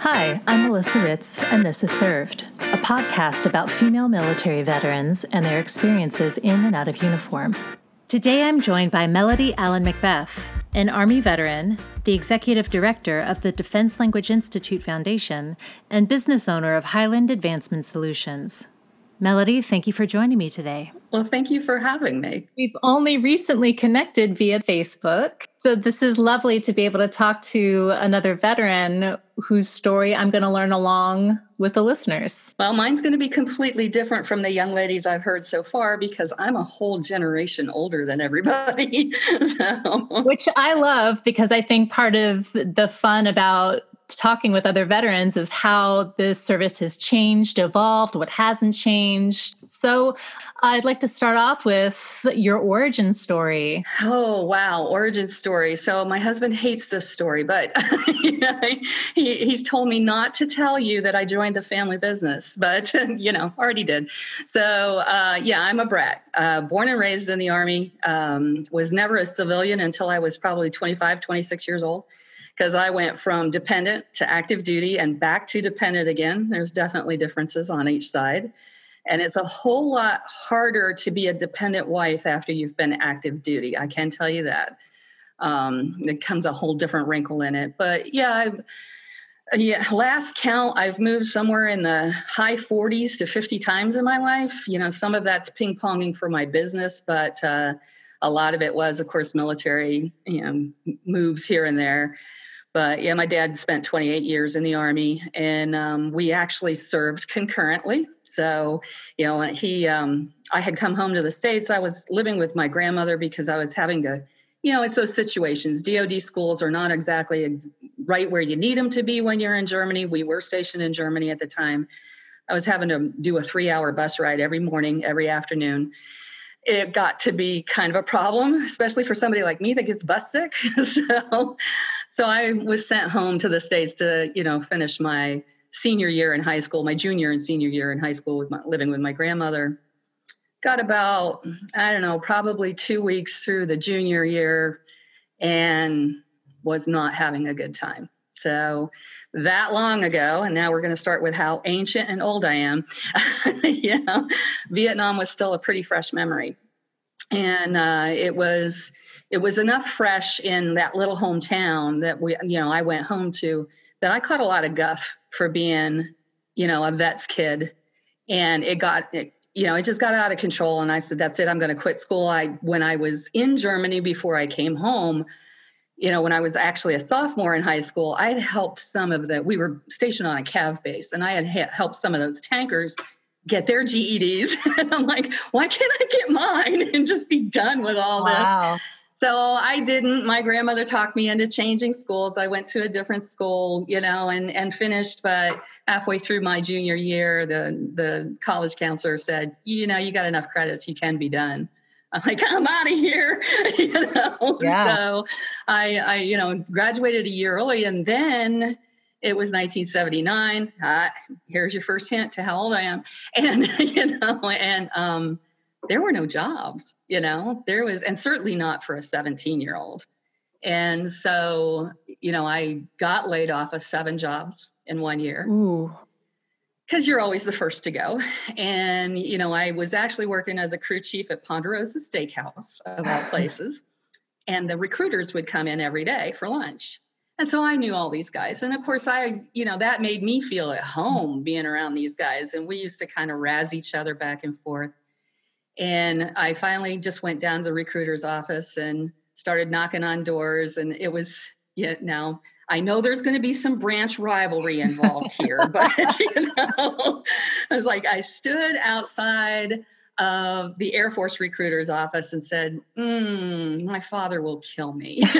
Hi, I'm Melissa Ritz, and this is Served, a podcast about female military veterans and their experiences in and out of uniform. Today I'm joined by Melody Allen Macbeth, an Army veteran, the executive director of the Defense Language Institute Foundation, and business owner of Highland Advancement Solutions. Melody, thank you for joining me today. Well, thank you for having me. We've only recently connected via Facebook. So, this is lovely to be able to talk to another veteran whose story I'm going to learn along with the listeners. Well, mine's going to be completely different from the young ladies I've heard so far because I'm a whole generation older than everybody. so. Which I love because I think part of the fun about talking with other veterans is how the service has changed, evolved, what hasn't changed. So I'd like to start off with your origin story. Oh, wow. Origin story. So my husband hates this story, but he, he's told me not to tell you that I joined the family business, but you know, already did. So uh, yeah, I'm a brat, uh, born and raised in the Army, um, was never a civilian until I was probably 25, 26 years old because I went from dependent to active duty and back to dependent again. There's definitely differences on each side. And it's a whole lot harder to be a dependent wife after you've been active duty. I can tell you that. Um, it comes a whole different wrinkle in it. But yeah, I've, yeah, last count, I've moved somewhere in the high 40s to 50 times in my life. You know, some of that's ping ponging for my business, but uh, a lot of it was, of course, military you know, moves here and there. But yeah, my dad spent 28 years in the Army, and um, we actually served concurrently. So, you know, he, um, I had come home to the States. I was living with my grandmother because I was having to, you know, it's those situations. DoD schools are not exactly ex- right where you need them to be when you're in Germany. We were stationed in Germany at the time. I was having to do a three hour bus ride every morning, every afternoon it got to be kind of a problem, especially for somebody like me that gets bus sick. so so I was sent home to the States to, you know, finish my senior year in high school, my junior and senior year in high school with my, living with my grandmother. Got about, I don't know, probably two weeks through the junior year and was not having a good time. So that long ago, and now we're going to start with how ancient and old I am. you know, Vietnam was still a pretty fresh memory. And uh, it was it was enough fresh in that little hometown that we, you know, I went home to that I caught a lot of guff for being, you know, a vet's kid. And it got, it, you know, it just got out of control. And I said, that's it. I'm going to quit school. I, when I was in Germany before I came home, you know, when I was actually a sophomore in high school, I had helped some of the, we were stationed on a CAV base and I had helped some of those tankers get their GEDs. and I'm like, why can't I get mine and just be done with all wow. this? So I didn't. My grandmother talked me into changing schools. I went to a different school, you know, and and finished. But halfway through my junior year, the the college counselor said, you know, you got enough credits, you can be done. I'm like, I'm out of here, you know. Yeah. So I, I, you know, graduated a year early, and then it was 1979. Uh, here's your first hint to how old I am, and you know, and um, there were no jobs, you know, there was, and certainly not for a 17 year old. And so, you know, I got laid off of seven jobs in one year. Ooh. Because you're always the first to go. And, you know, I was actually working as a crew chief at Ponderosa Steakhouse, of all places. and the recruiters would come in every day for lunch. And so I knew all these guys. And of course, I, you know, that made me feel at home being around these guys. And we used to kind of razz each other back and forth. And I finally just went down to the recruiter's office and started knocking on doors. And it was, yeah, now I know there's going to be some branch rivalry involved here, but, you know, I was like, I stood outside of the Air Force recruiter's office and said, mm, My father will kill me.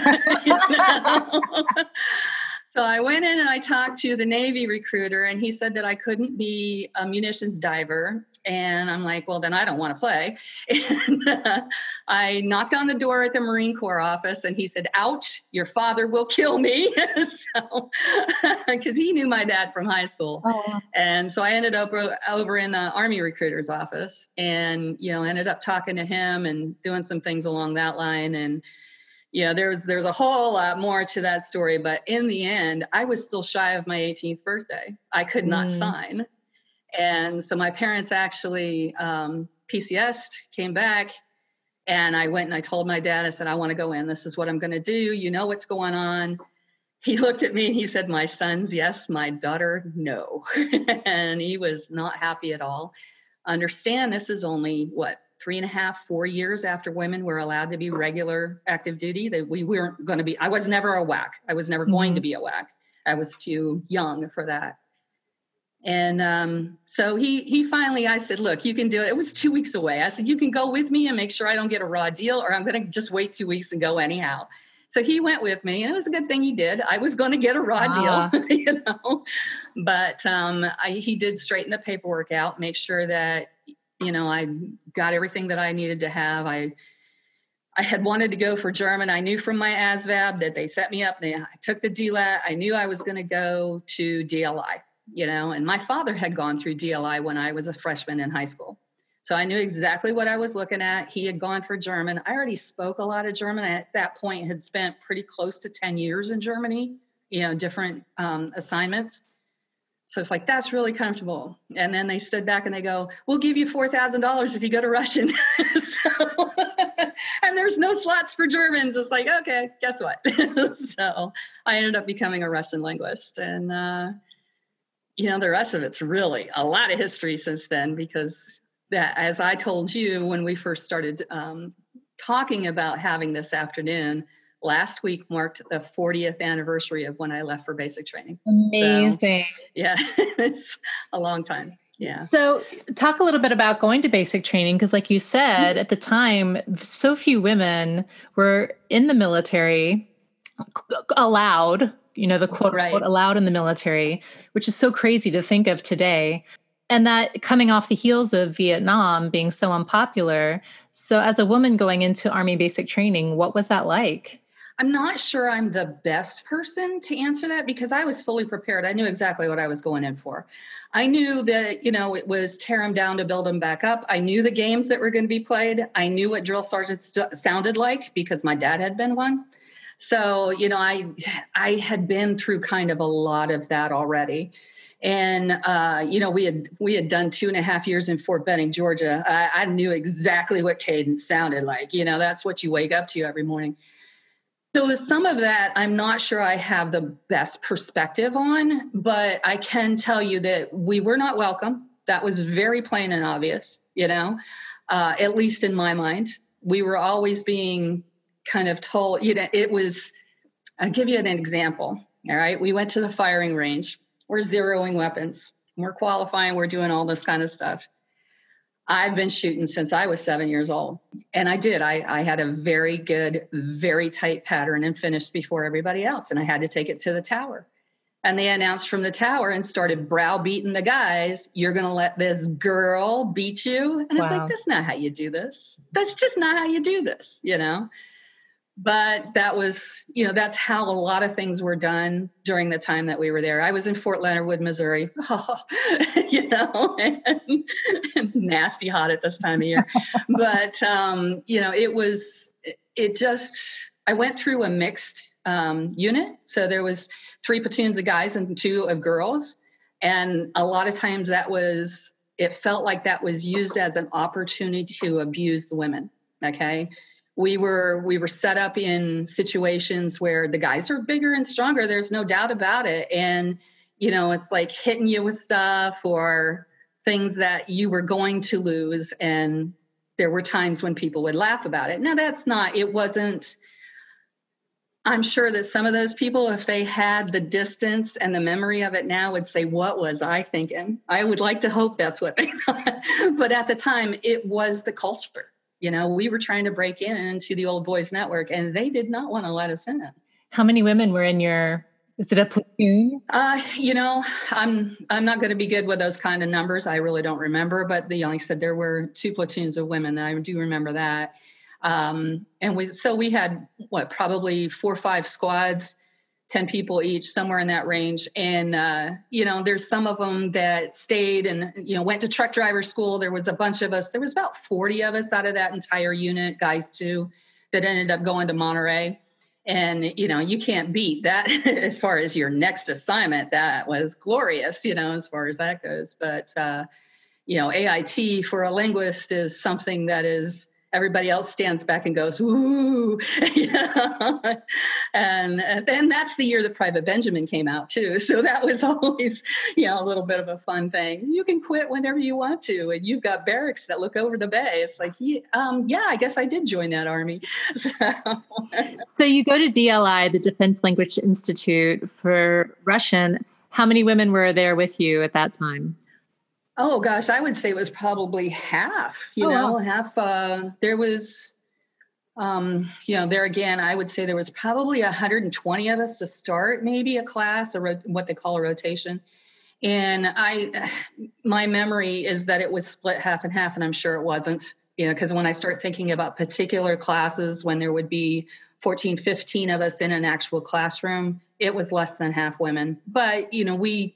So I went in and I talked to the Navy recruiter, and he said that I couldn't be a munitions diver. And I'm like, well, then I don't want to play. And uh, I knocked on the door at the Marine Corps office, and he said, ouch, your father will kill me. so, because he knew my dad from high school. Oh. And so I ended up over in the Army recruiter's office and, you know, ended up talking to him and doing some things along that line. And, yeah, there's there's a whole lot more to that story, but in the end, I was still shy of my 18th birthday. I could not mm. sign, and so my parents actually um, PCS came back, and I went and I told my dad. I said, "I want to go in. This is what I'm going to do. You know what's going on." He looked at me and he said, "My sons, yes. My daughter, no," and he was not happy at all. Understand, this is only what three and a half, four years after women were allowed to be regular active duty, that we weren't going to be, I was never a WAC. I was never mm-hmm. going to mm-hmm. be a WAC. I was too young for that. And um, so he he finally, I said, look, you can do it. It was two weeks away. I said, you can go with me and make sure I don't get a raw deal, or I'm going to just wait two weeks and go anyhow. So he went with me, and it was a good thing he did. I was going to get a raw ah. deal, you know, but um, I, he did straighten the paperwork out, make sure that you know, I got everything that I needed to have. I I had wanted to go for German. I knew from my ASVAB that they set me up. They, I took the DLAB. I knew I was going to go to DLI, you know, and my father had gone through DLI when I was a freshman in high school. So I knew exactly what I was looking at. He had gone for German. I already spoke a lot of German. At that point had spent pretty close to 10 years in Germany, you know, different um, assignments. So it's like, that's really comfortable. And then they stood back and they go, we'll give you $4,000 if you go to Russian. so, and there's no slots for Germans. It's like, okay, guess what? so I ended up becoming a Russian linguist. And, uh, you know, the rest of it's really a lot of history since then because that, as I told you when we first started um, talking about having this afternoon, last week marked the 40th anniversary of when I left for basic training. Amazing. So, yeah, it's a long time. Yeah. So, talk a little bit about going to basic training because, like you said, mm-hmm. at the time, so few women were in the military allowed, you know, the quote right. unquote allowed in the military, which is so crazy to think of today. And that coming off the heels of Vietnam being so unpopular. So, as a woman going into Army basic training, what was that like? I'm not sure I'm the best person to answer that because I was fully prepared. I knew exactly what I was going in for. I knew that, you know, it was tear them down to build them back up. I knew the games that were going to be played. I knew what drill sergeants sounded like because my dad had been one. So, you know, I I had been through kind of a lot of that already. And uh, you know, we had we had done two and a half years in Fort Benning, Georgia. I, I knew exactly what cadence sounded like. You know, that's what you wake up to every morning. So, some of that, I'm not sure I have the best perspective on, but I can tell you that we were not welcome. That was very plain and obvious, you know, uh, at least in my mind. We were always being kind of told, you know, it was, I'll give you an example. All right. We went to the firing range, we're zeroing weapons, we're qualifying, we're doing all this kind of stuff. I've been shooting since I was seven years old. And I did. I, I had a very good, very tight pattern and finished before everybody else. And I had to take it to the tower. And they announced from the tower and started browbeating the guys, you're going to let this girl beat you. And wow. it's like, that's not how you do this. That's just not how you do this, you know? But that was you know that's how a lot of things were done during the time that we were there. I was in fort leonard wood missouri. Oh, you know and, nasty hot at this time of year. But um, you know it was it just i went through a mixed um, unit. So there was three platoons of guys and two of girls. And a lot of times that was it felt like that was used as an opportunity to abuse the women okay we were we were set up in situations where the guys are bigger and stronger. There's no doubt about it. And you know it's like hitting you with stuff or things that you were going to lose. And there were times when people would laugh about it. Now that's not it wasn't i'm sure that some of those people if they had the distance and the memory of it now would say what was i thinking? I would like to hope that's what they thought. But at the time it was the culture you know, we were trying to break in into the old boys network and they did not want to let us in. How many women were in your is it a platoon? Uh, you know, I'm I'm not going to be good with those kind of numbers. I really don't remember, but the only said there were two platoons of women. I do remember that. Um, and we so we had what probably four or five squads 10 people each somewhere in that range and uh, you know there's some of them that stayed and you know went to truck driver school there was a bunch of us there was about 40 of us out of that entire unit guys too that ended up going to Monterey. And, you know, you can't beat that as far as your next assignment. That was glorious, you know, as far as that goes. But, uh, you know, AIT for a linguist is something that is everybody else stands back and goes, ooh. and, and then that's the year that Private Benjamin came out too. So that was always, you know, a little bit of a fun thing. You can quit whenever you want to. And you've got barracks that look over the bay. It's like, yeah, um, yeah I guess I did join that army. So. so you go to DLI, the Defense Language Institute for Russian. How many women were there with you at that time? Oh gosh, I would say it was probably half. You oh, know, wow. half. Uh, there was, um, you know, there again, I would say there was probably 120 of us to start, maybe a class or ro- what they call a rotation. And I, my memory is that it was split half and half, and I'm sure it wasn't. You know, because when I start thinking about particular classes, when there would be 14, 15 of us in an actual classroom, it was less than half women. But you know, we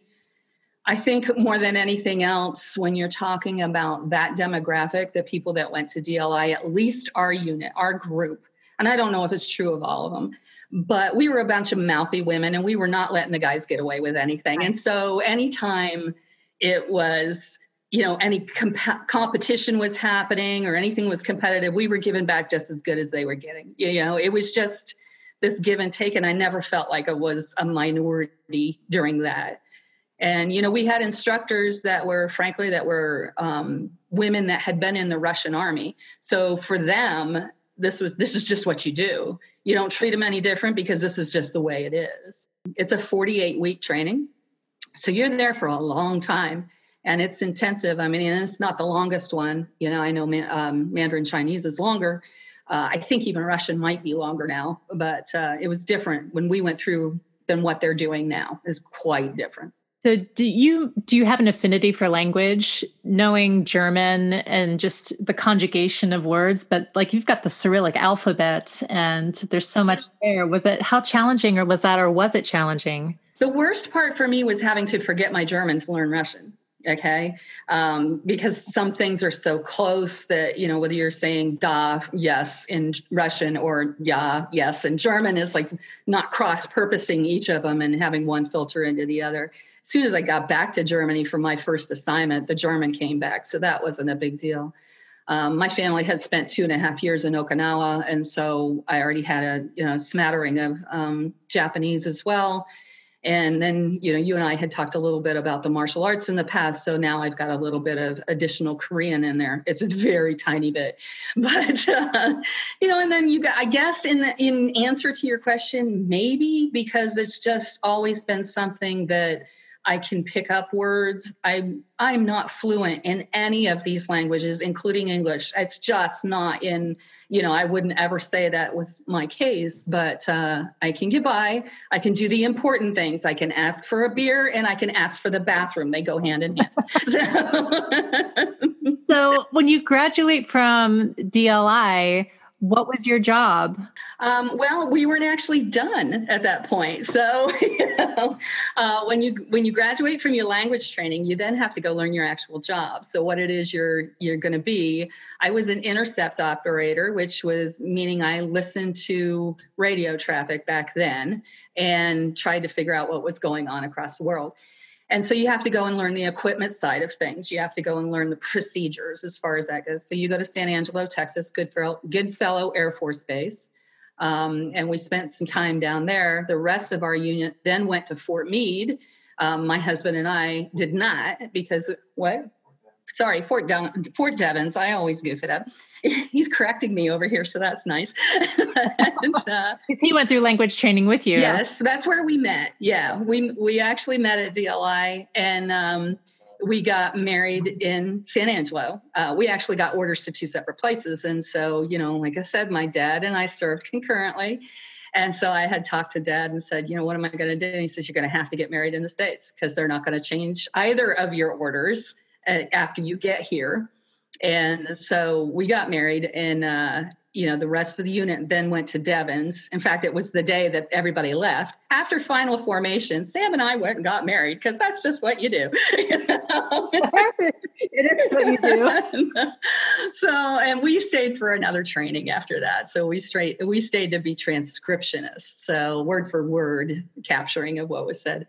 I think more than anything else, when you're talking about that demographic, the people that went to DLI, at least our unit, our group, and I don't know if it's true of all of them, but we were a bunch of mouthy women and we were not letting the guys get away with anything. And so anytime it was, you know, any comp- competition was happening or anything was competitive, we were given back just as good as they were getting. You know, it was just this give and take. And I never felt like I was a minority during that and you know we had instructors that were frankly that were um, women that had been in the russian army. So for them this was this is just what you do. You don't treat them any different because this is just the way it is. It's a 48 week training. So you're there for a long time and it's intensive. I mean and it's not the longest one. You know i know um, mandarin chinese is longer. Uh, i think even russian might be longer now but uh, it was different when we went through than what they're doing now. Is quite different so do you do you have an affinity for language, knowing German and just the conjugation of words? But like you've got the Cyrillic alphabet, and there's so much there. Was it how challenging, or was that, or was it challenging? The worst part for me was having to forget my German to learn Russian okay? Um, because some things are so close that you know whether you're saying da yes in russian or ja yes in german is like not cross purposing each of them and having one filter into the other. As soon as i got back to germany for my first assignment the german came back so that wasn't a big deal. Um, my family had spent two and a half years in okinawa and so i already had a you know smattering of um, japanese as well and then, you know, you and I had talked a little bit about the martial arts in the past. So now I've got a little bit of additional Korean in there. It's a very tiny bit, but uh, you know, and then you got, I guess, in the, in answer to your question, maybe because it's just always been something that I can pick up words. I I'm not fluent in any of these languages, including English. It's just not in. You know, I wouldn't ever say that was my case, but uh, I can get by. I can do the important things. I can ask for a beer and I can ask for the bathroom. They go hand in hand. so, so when you graduate from DLI, what was your job? Um, well, we weren't actually done at that point. So, you know, uh, when you when you graduate from your language training, you then have to go learn your actual job. So, what it is you're you're going to be. I was an intercept operator, which was meaning I listened to radio traffic back then and tried to figure out what was going on across the world. And so you have to go and learn the equipment side of things. You have to go and learn the procedures as far as that goes. So you go to San Angelo, Texas, Goodfellow, Goodfellow Air Force Base. Um, and we spent some time down there. The rest of our unit then went to Fort Meade. Um, my husband and I did not because what? Sorry, Fort Down, Fort Devens. I always goof it up. He's correcting me over here, so that's nice. and, uh, he went through language training with you. Yes, that's where we met. Yeah, we we actually met at DLI, and um, we got married in San Angelo. Uh, we actually got orders to two separate places, and so you know, like I said, my dad and I served concurrently. And so I had talked to dad and said, you know, what am I going to do? And he says, you're going to have to get married in the States because they're not going to change either of your orders after you get here. And so we got married and uh, you know, the rest of the unit then went to Devens. In fact, it was the day that everybody left. After final formation, Sam and I went and got married because that's just what you do. it is what you do. so, and we stayed for another training after that. So we straight we stayed to be transcriptionists. So word for word capturing of what was said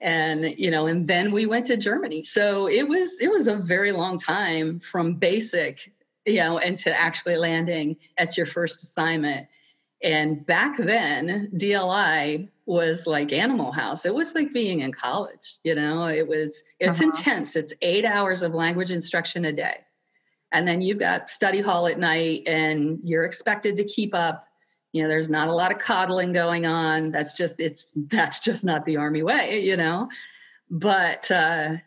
and you know and then we went to germany so it was it was a very long time from basic you know, and to actually landing at your first assignment. And back then, DLI was like Animal House. It was like being in college, you know, it was, it's uh-huh. intense. It's eight hours of language instruction a day. And then you've got study hall at night and you're expected to keep up. You know, there's not a lot of coddling going on. That's just, it's, that's just not the Army way, you know, but uh,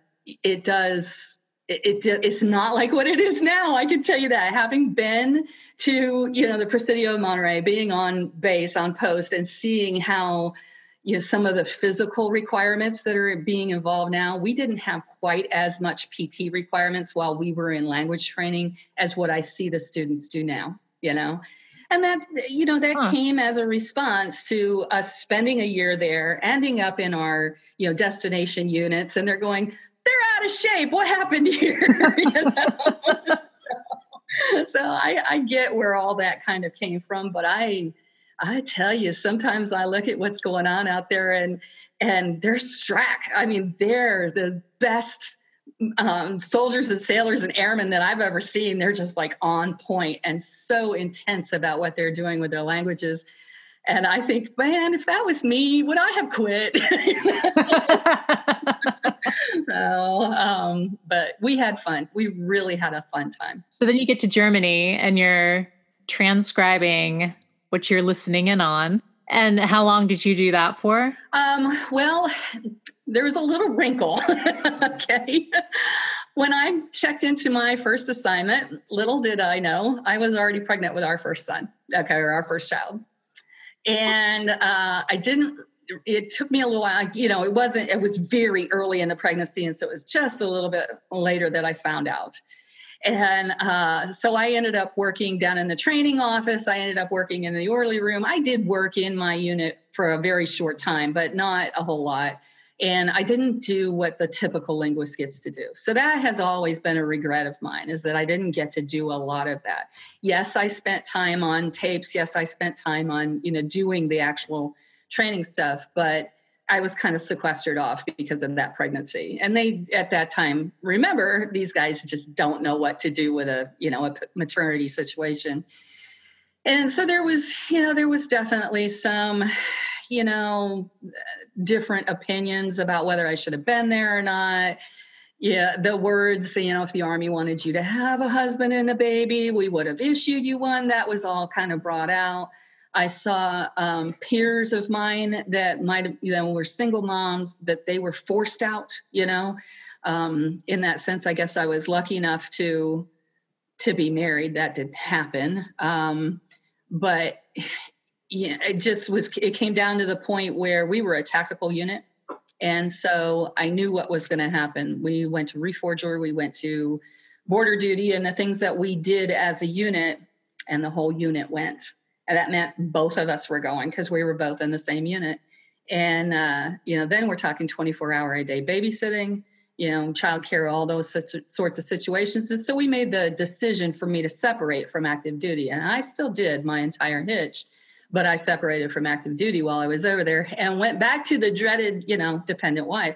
it does it, it, it's not like what it is now. I can tell you that. Having been to you know the Presidio of Monterey, being on base on post, and seeing how you know some of the physical requirements that are being involved now, we didn't have quite as much PT requirements while we were in language training as what I see the students do now. You know. And that you know that huh. came as a response to us spending a year there, ending up in our you know destination units, and they're going, they're out of shape. What happened here? so, so I, I get where all that kind of came from, but I I tell you, sometimes I look at what's going on out there and and they're strack. I mean, they're the best um, soldiers and sailors and airmen that I've ever seen. They're just like on point and so intense about what they're doing with their languages. And I think, man, if that was me, would I have quit? so, um, but we had fun. We really had a fun time. So then you get to Germany and you're transcribing what you're listening in on. And how long did you do that for? Um, well, there was a little wrinkle. okay. When I checked into my first assignment, little did I know I was already pregnant with our first son, okay, or our first child and uh, I didn't. It took me a little while. You know, it wasn't. It was very early in the pregnancy, and so it was just a little bit later that I found out. And uh, so I ended up working down in the training office. I ended up working in the orderly room. I did work in my unit for a very short time, but not a whole lot and i didn't do what the typical linguist gets to do. So that has always been a regret of mine is that i didn't get to do a lot of that. Yes i spent time on tapes. Yes i spent time on you know doing the actual training stuff but i was kind of sequestered off because of that pregnancy. And they at that time remember these guys just don't know what to do with a you know a maternity situation. And so there was you know there was definitely some you know, different opinions about whether I should have been there or not. Yeah, the words, you know, if the Army wanted you to have a husband and a baby, we would have issued you one. That was all kind of brought out. I saw um, peers of mine that might have, you know, were single moms that they were forced out, you know. Um, in that sense, I guess I was lucky enough to to be married. That didn't happen. Um, but yeah, it just was, it came down to the point where we were a tactical unit. And so I knew what was going to happen. We went to Reforger, we went to border duty, and the things that we did as a unit, and the whole unit went. And that meant both of us were going because we were both in the same unit. And, uh, you know, then we're talking 24 hour a day babysitting, you know, childcare, all those sorts of situations. And so we made the decision for me to separate from active duty. And I still did my entire hitch but I separated from active duty while I was over there and went back to the dreaded, you know, dependent wife.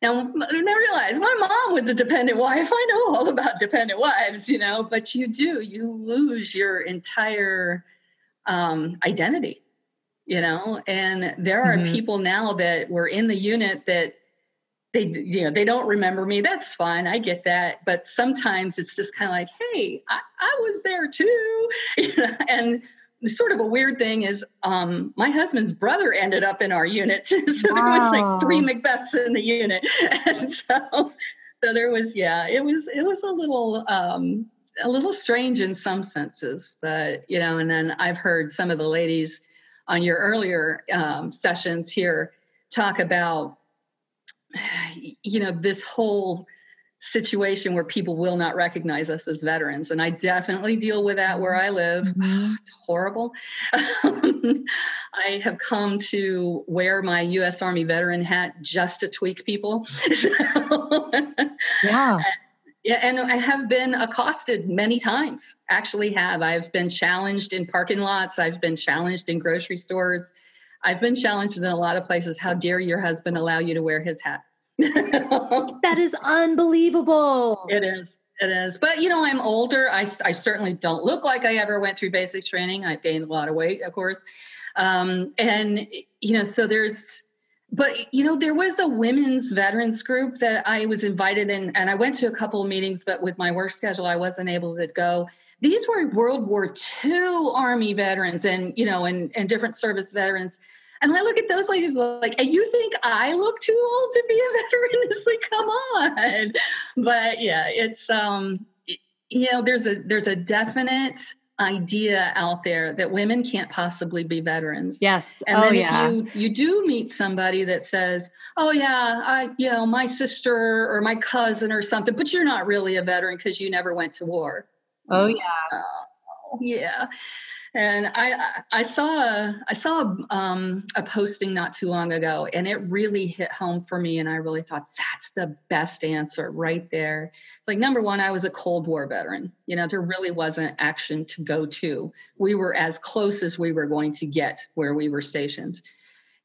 Now, I realized my mom was a dependent wife. I know all about dependent wives, you know, but you do, you lose your entire um, identity, you know, and there are mm-hmm. people now that were in the unit that they, you know, they don't remember me. That's fine. I get that. But sometimes it's just kind of like, hey, I, I was there too. You know, and sort of a weird thing is um, my husband's brother ended up in our unit so wow. there was like three macbeths in the unit and so so there was yeah it was it was a little um, a little strange in some senses but you know and then i've heard some of the ladies on your earlier um, sessions here talk about you know this whole situation where people will not recognize us as veterans. And I definitely deal with that where I live. Mm-hmm. it's horrible. I have come to wear my US Army veteran hat just to tweak people. yeah. Yeah, and I have been accosted many times. Actually, have I've been challenged in parking lots. I've been challenged in grocery stores. I've been challenged in a lot of places. How dare your husband allow you to wear his hat? That is unbelievable. It is. It is. But, you know, I'm older. I, I certainly don't look like I ever went through basic training. I've gained a lot of weight, of course. Um, and, you know, so there's, but, you know, there was a women's veterans group that I was invited in, and I went to a couple of meetings, but with my work schedule, I wasn't able to go. These were World War II Army veterans and, you know, and, and different service veterans and I look at those ladies like, and you think I look too old to be a veteran? It's like, come on. But yeah, it's um, you know, there's a there's a definite idea out there that women can't possibly be veterans. Yes. And oh, then if yeah. you you do meet somebody that says, "Oh yeah, I you know, my sister or my cousin or something," but you're not really a veteran because you never went to war. Oh yeah. Uh, yeah and I I saw I saw a, um, a posting not too long ago, and it really hit home for me. And I really thought that's the best answer right there. Like number one, I was a Cold War veteran. You know, there really wasn't action to go to. We were as close as we were going to get where we were stationed,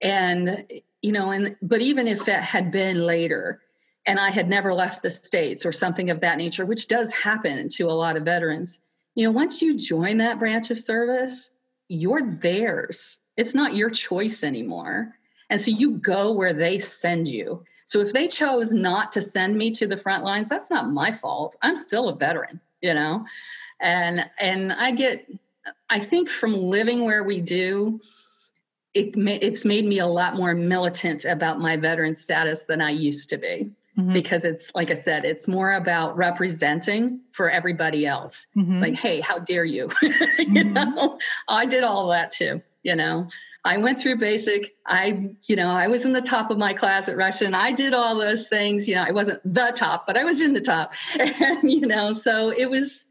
and you know, and but even if it had been later, and I had never left the states or something of that nature, which does happen to a lot of veterans you know, once you join that branch of service, you're theirs. It's not your choice anymore. And so you go where they send you. So if they chose not to send me to the front lines, that's not my fault. I'm still a veteran, you know? And and I get I think from living where we do, it it's made me a lot more militant about my veteran status than I used to be mm-hmm. because it's like I said, it's more about representing for everybody else. Mm-hmm. Like, hey, how dare you? you mm-hmm. know, I did all that too, you know. I went through basic. I, you know, I was in the top of my class at Russian. I did all those things. You know, I wasn't the top, but I was in the top. And, you know, so it was,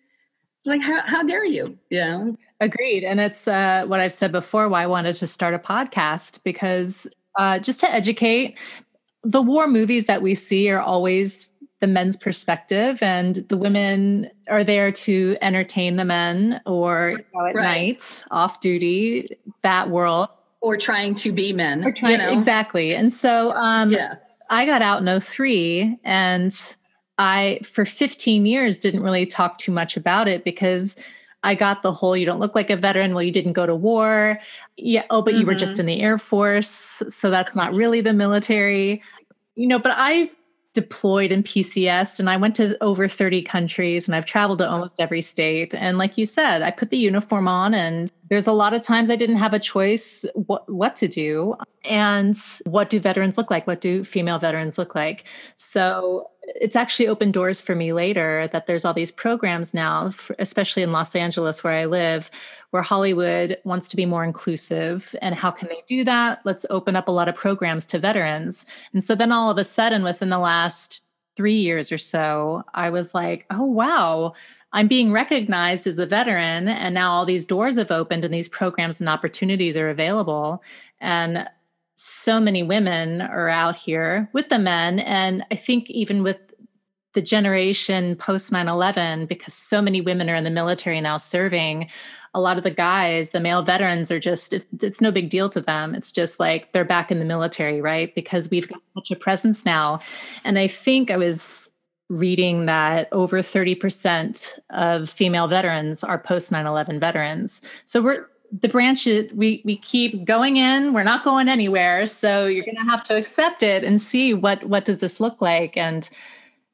it's like, how, how dare you? You know? Agreed. And it's uh, what I've said before why I wanted to start a podcast because uh, just to educate the war movies that we see are always the men's perspective and the women are there to entertain the men or at right. night off duty that world or trying to be men or trying, you know? exactly and so um, yeah. i got out in 03 and i for 15 years didn't really talk too much about it because I got the whole you don't look like a veteran. Well, you didn't go to war. Yeah. Oh, but mm-hmm. you were just mm-hmm. in the Air Force. So that's not really the military. You know, but I've deployed in PCS and I went to over 30 countries and I've traveled to almost every state. And like you said, I put the uniform on and there's a lot of times I didn't have a choice what, what to do. And what do veterans look like? What do female veterans look like? So it's actually opened doors for me later that there's all these programs now, especially in Los Angeles where I live, where Hollywood wants to be more inclusive. And how can they do that? Let's open up a lot of programs to veterans. And so then all of a sudden, within the last three years or so, I was like, oh, wow. I'm being recognized as a veteran, and now all these doors have opened and these programs and opportunities are available. And so many women are out here with the men. And I think even with the generation post 9 11, because so many women are in the military now serving, a lot of the guys, the male veterans, are just, it's, it's, no big deal to them. It's just like they're back in the military, right? Because we've got such a presence now. And I think I was reading that over 30% of female veterans are post 9-11 veterans so we're the branch we we keep going in we're not going anywhere so you're going to have to accept it and see what what does this look like and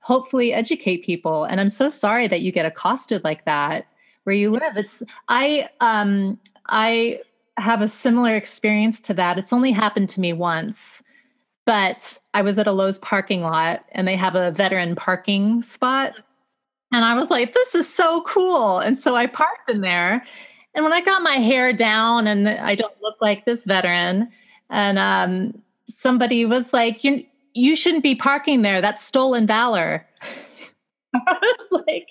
hopefully educate people and i'm so sorry that you get accosted like that where you live it's i um i have a similar experience to that it's only happened to me once but I was at a Lowe's parking lot and they have a veteran parking spot. And I was like, this is so cool. And so I parked in there. And when I got my hair down and I don't look like this veteran, and um, somebody was like, you, you shouldn't be parking there. That's stolen valor. I was like,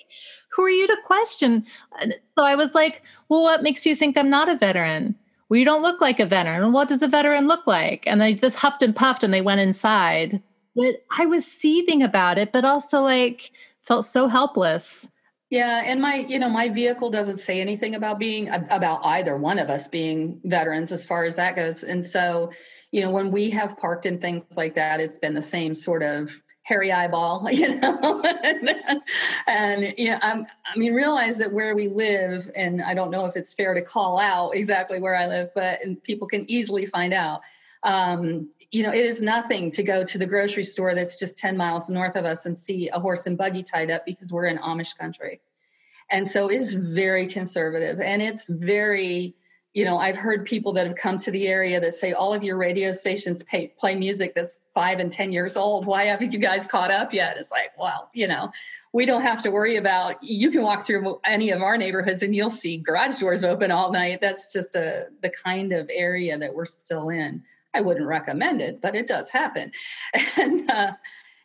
who are you to question? So I was like, well, what makes you think I'm not a veteran? Well, you don't look like a veteran. What does a veteran look like? And they just huffed and puffed and they went inside. But I was seething about it, but also like felt so helpless. Yeah, and my, you know, my vehicle doesn't say anything about being about either one of us being veterans as far as that goes. And so, you know, when we have parked in things like that, it's been the same sort of hairy eyeball, you know, and, and you know, I'm, I mean, realize that where we live, and I don't know if it's fair to call out exactly where I live, but people can easily find out. Um, you know, it is nothing to go to the grocery store that's just 10 miles north of us and see a horse and buggy tied up because we're in Amish country. And so it's very conservative and it's very, you know, I've heard people that have come to the area that say all of your radio stations pay, play music that's five and 10 years old. Why haven't you guys caught up yet? It's like, well, you know, we don't have to worry about, you can walk through any of our neighborhoods and you'll see garage doors open all night. That's just a, the kind of area that we're still in. I wouldn't recommend it, but it does happen. And, uh,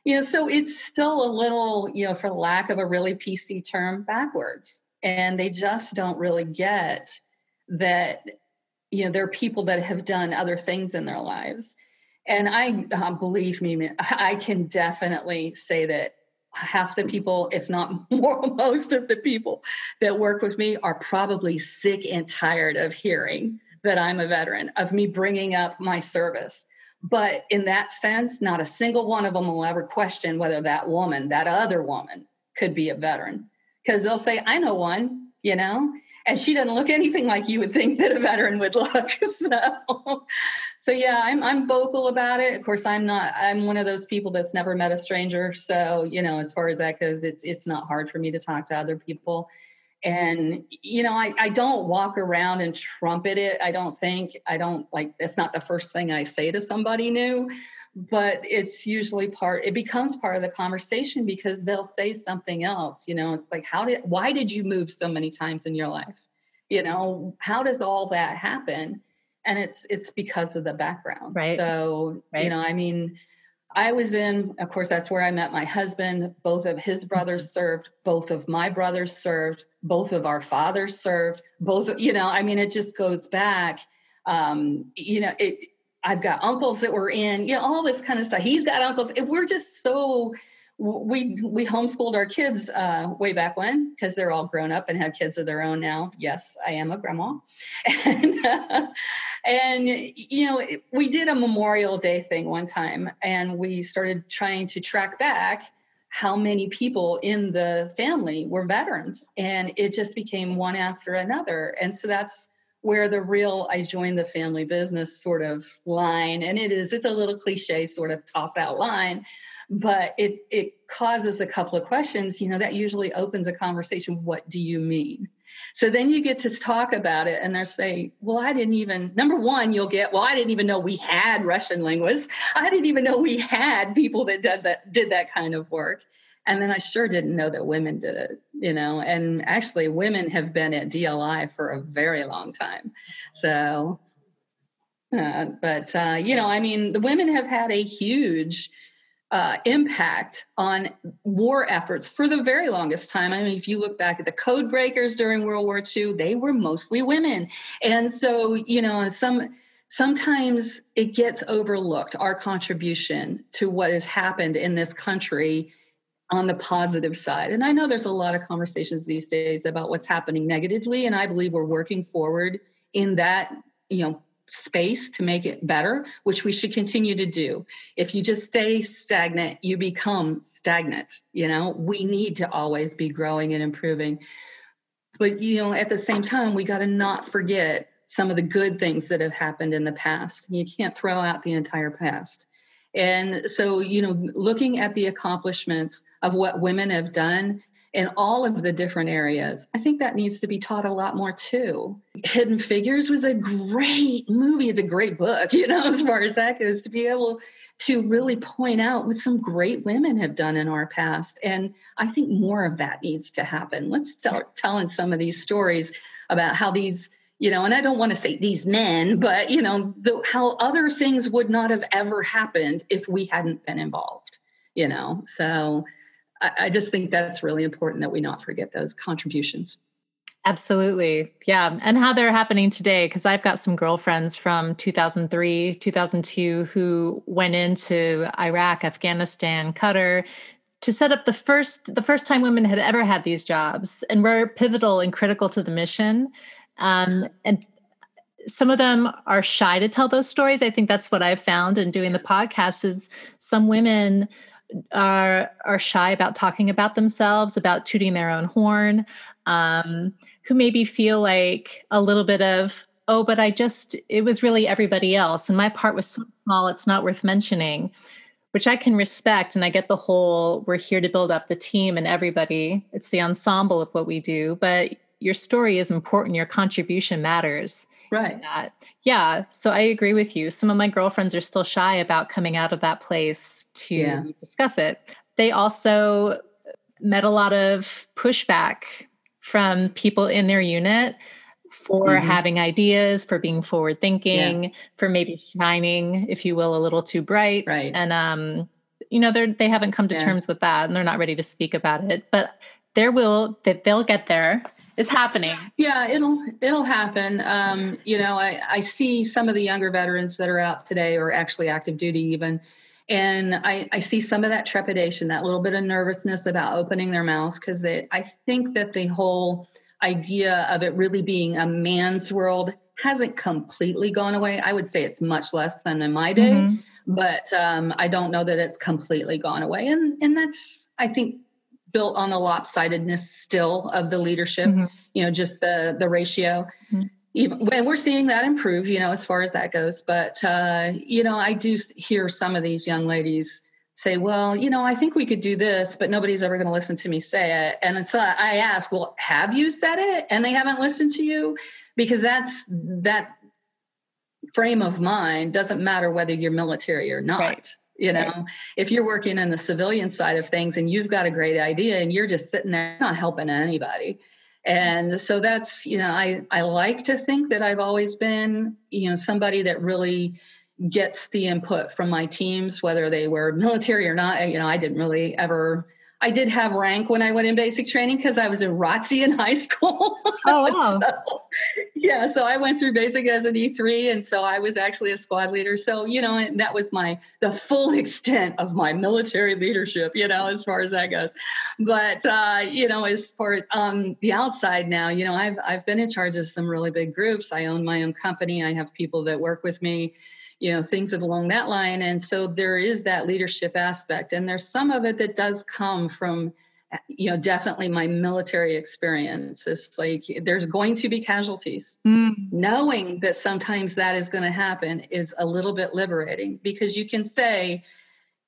you know, so it's still a little, you know, for lack of a really PC term, backwards. And they just don't really get that, you know, there are people that have done other things in their lives. And I uh, believe me, I can definitely say that half the people, if not more, most of the people that work with me are probably sick and tired of hearing that I'm a veteran, of me bringing up my service. But in that sense, not a single one of them will ever question whether that woman, that other woman, could be a veteran. Because they'll say, I know one, you know, and she doesn't look anything like you would think that a veteran would look. so, so yeah, I'm I'm vocal about it. Of course, I'm not. I'm one of those people that's never met a stranger. So you know, as far as that goes, it's it's not hard for me to talk to other people and you know I, I don't walk around and trumpet it i don't think. I don't like that's not the first thing i say to somebody new. But it's usually part it becomes part of the conversation because they'll say something else you know? It's like how did why did you move so many times in your life? You know how does all that happen? And it's it's because of the background. Right. So right. you know i mean I was in, of course, that's where I met my husband. Both of his brothers served, both of my brothers served, both of our fathers served, both, you know, I mean, it just goes back. Um, you know, it, I've got uncles that were in, you know, all this kind of stuff. He's got uncles. We're just so we we homeschooled our kids uh, way back when because they're all grown up and have kids of their own now. Yes, I am a grandma, and uh, and you know we did a Memorial Day thing one time, and we started trying to track back how many people in the family were veterans, and it just became one after another, and so that's where the real I joined the family business sort of line, and it is it's a little cliche sort of toss out line but it it causes a couple of questions you know that usually opens a conversation what do you mean? So then you get to talk about it and they'll say well i didn't even number one you'll get well i didn't even know we had russian linguists. I didn't even know we had people that did that did that kind of work. And then i sure didn't know that women did it you know and actually women have been at dli for a very long time. So uh, but uh, you know i mean the women have had a huge uh, impact on war efforts for the very longest time. I mean, if you look back at the code breakers during World War II, they were mostly women. And so, you know, some sometimes it gets overlooked our contribution to what has happened in this country on the positive side. And I know there's a lot of conversations these days about what's happening negatively, and I believe we're working forward in that, you know, space to make it better, which we should continue to do. If you just stay stagnant, you become stagnant. You know, we need to always be growing and improving. But, you know, at the same time, we got to not forget some of the good things that have happened in the past. You can't throw out the entire past. And so, you know, looking at the accomplishments of what women have done in all of the different areas. I think that needs to be taught a lot more too. Hidden Figures was a great movie. It's a great book, you know, as far as that goes, to be able to really point out what some great women have done in our past. And I think more of that needs to happen. Let's start telling some of these stories about how these you know and i don't want to say these men but you know the, how other things would not have ever happened if we hadn't been involved you know so I, just think that's really important that we not forget those contributions. Absolutely. Yeah. And how they're happening today. Because I've got some girlfriends from 2003, 2002 who went into Iraq, Afghanistan, Qatar to set up the first the first time women had ever had these jobs and were pivotal and critical to the mission. Um, and some of them are shy to tell those stories. I think that's what I've found in doing the podcast is some women are are shy about talking about themselves, about tooting their own horn, um, who maybe feel like a little bit of, oh, but I just it was really everybody else, and my part was so small, it's not worth mentioning, which I can respect, and I get the whole we're here to build up the team and everybody. It's the ensemble of what we do, but your story is important. Your contribution matters. Right. That. Yeah. So I agree with you. Some of my girlfriends are still shy about coming out of that place to yeah. discuss it. They also met a lot of pushback from people in their unit for mm-hmm. having ideas, for being forward thinking, yeah. for maybe shining, if you will, a little too bright. Right. And um, you know, they're they haven't come to yeah. terms with that and they're not ready to speak about it. But there will that they'll get there it's happening. Yeah it'll it'll happen. Um, you know I, I see some of the younger veterans that are out today or actually active duty even. And I, I see some of that trepidation that little bit of nervousness about opening their mouths because i think that the whole idea of it really being a man's world hasn't completely gone away. I would say it's much less than in my day mm-hmm. but um, i don't know that it's completely gone away. And and that's i think built on the lopsidedness still of the leadership mm-hmm. you know just the the ratio. Mm-hmm. even and we're seeing that improve you know as far as that goes. But uh, you know i do hear some of these young ladies say well you know i think we could do this but nobody's ever going to listen to me say it. And so i ask well have you said it? And they haven't listened to you? Because that's that frame of mind doesn't matter whether you're military or not. Right you know if you're working in the civilian side of things and you've got a great idea and you're just sitting there not helping anybody. And so that's you know i i like to think that i've always been you know somebody that really gets the input from my teams whether they were military or not. You know i didn't really ever I did have rank when I went in basic training because I was in ROTC in high school. Oh, wow. so, yeah. So I went through basic as an E3. And so I was actually a squad leader. So, you know, that was my, the full extent of my military leadership, you know, as far as that goes. But, uh, you know, as far as um, the outside now, you know, I've, I've been in charge of some really big groups. I own my own company. I have people that work with me you know things along that line. And so there is that leadership aspect. And there's some of it that does come from you know definitely my military experience. It's like there's going to be casualties. Mm. knowing that sometimes that is going to happen is a little bit liberating because you can say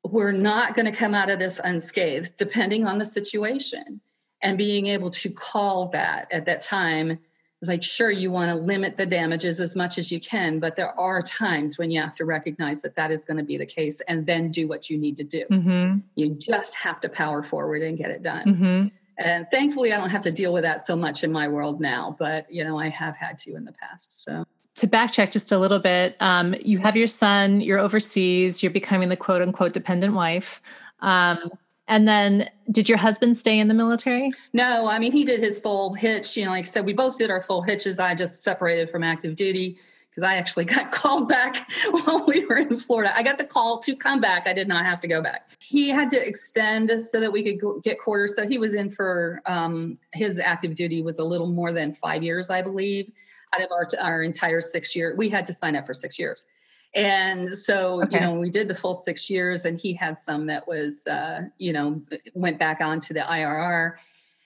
we're not going to come out of this unscathed depending on the situation and being able to call that at that time it's like, sure, you want to limit the damages as much as you can, but there are times when you have to recognize that that is going to be the case and then do what you need to do. Mm-hmm. You just have to power forward and get it done. Mm-hmm. And thankfully, I don't have to deal with that so much in my world now, but you know, I have had to in the past. So to backtrack just a little bit, um, you have your son, you're overseas, you're becoming the quote unquote dependent wife. Um, and then did your husband stay in the military? No, I mean, he did his full hitch. You know, like I said, we both did our full hitches. I just separated from active duty because I actually got called back while we were in Florida. I got the call to come back. I did not have to go back. He had to extend so that we could go, get quarters. So he was in for um, his active duty was a little more than five years, I believe, out of our, our entire six year. We had to sign up for six years. And so, okay. you know, we did the full six years, and he had some that was, uh, you know, went back onto the IRR.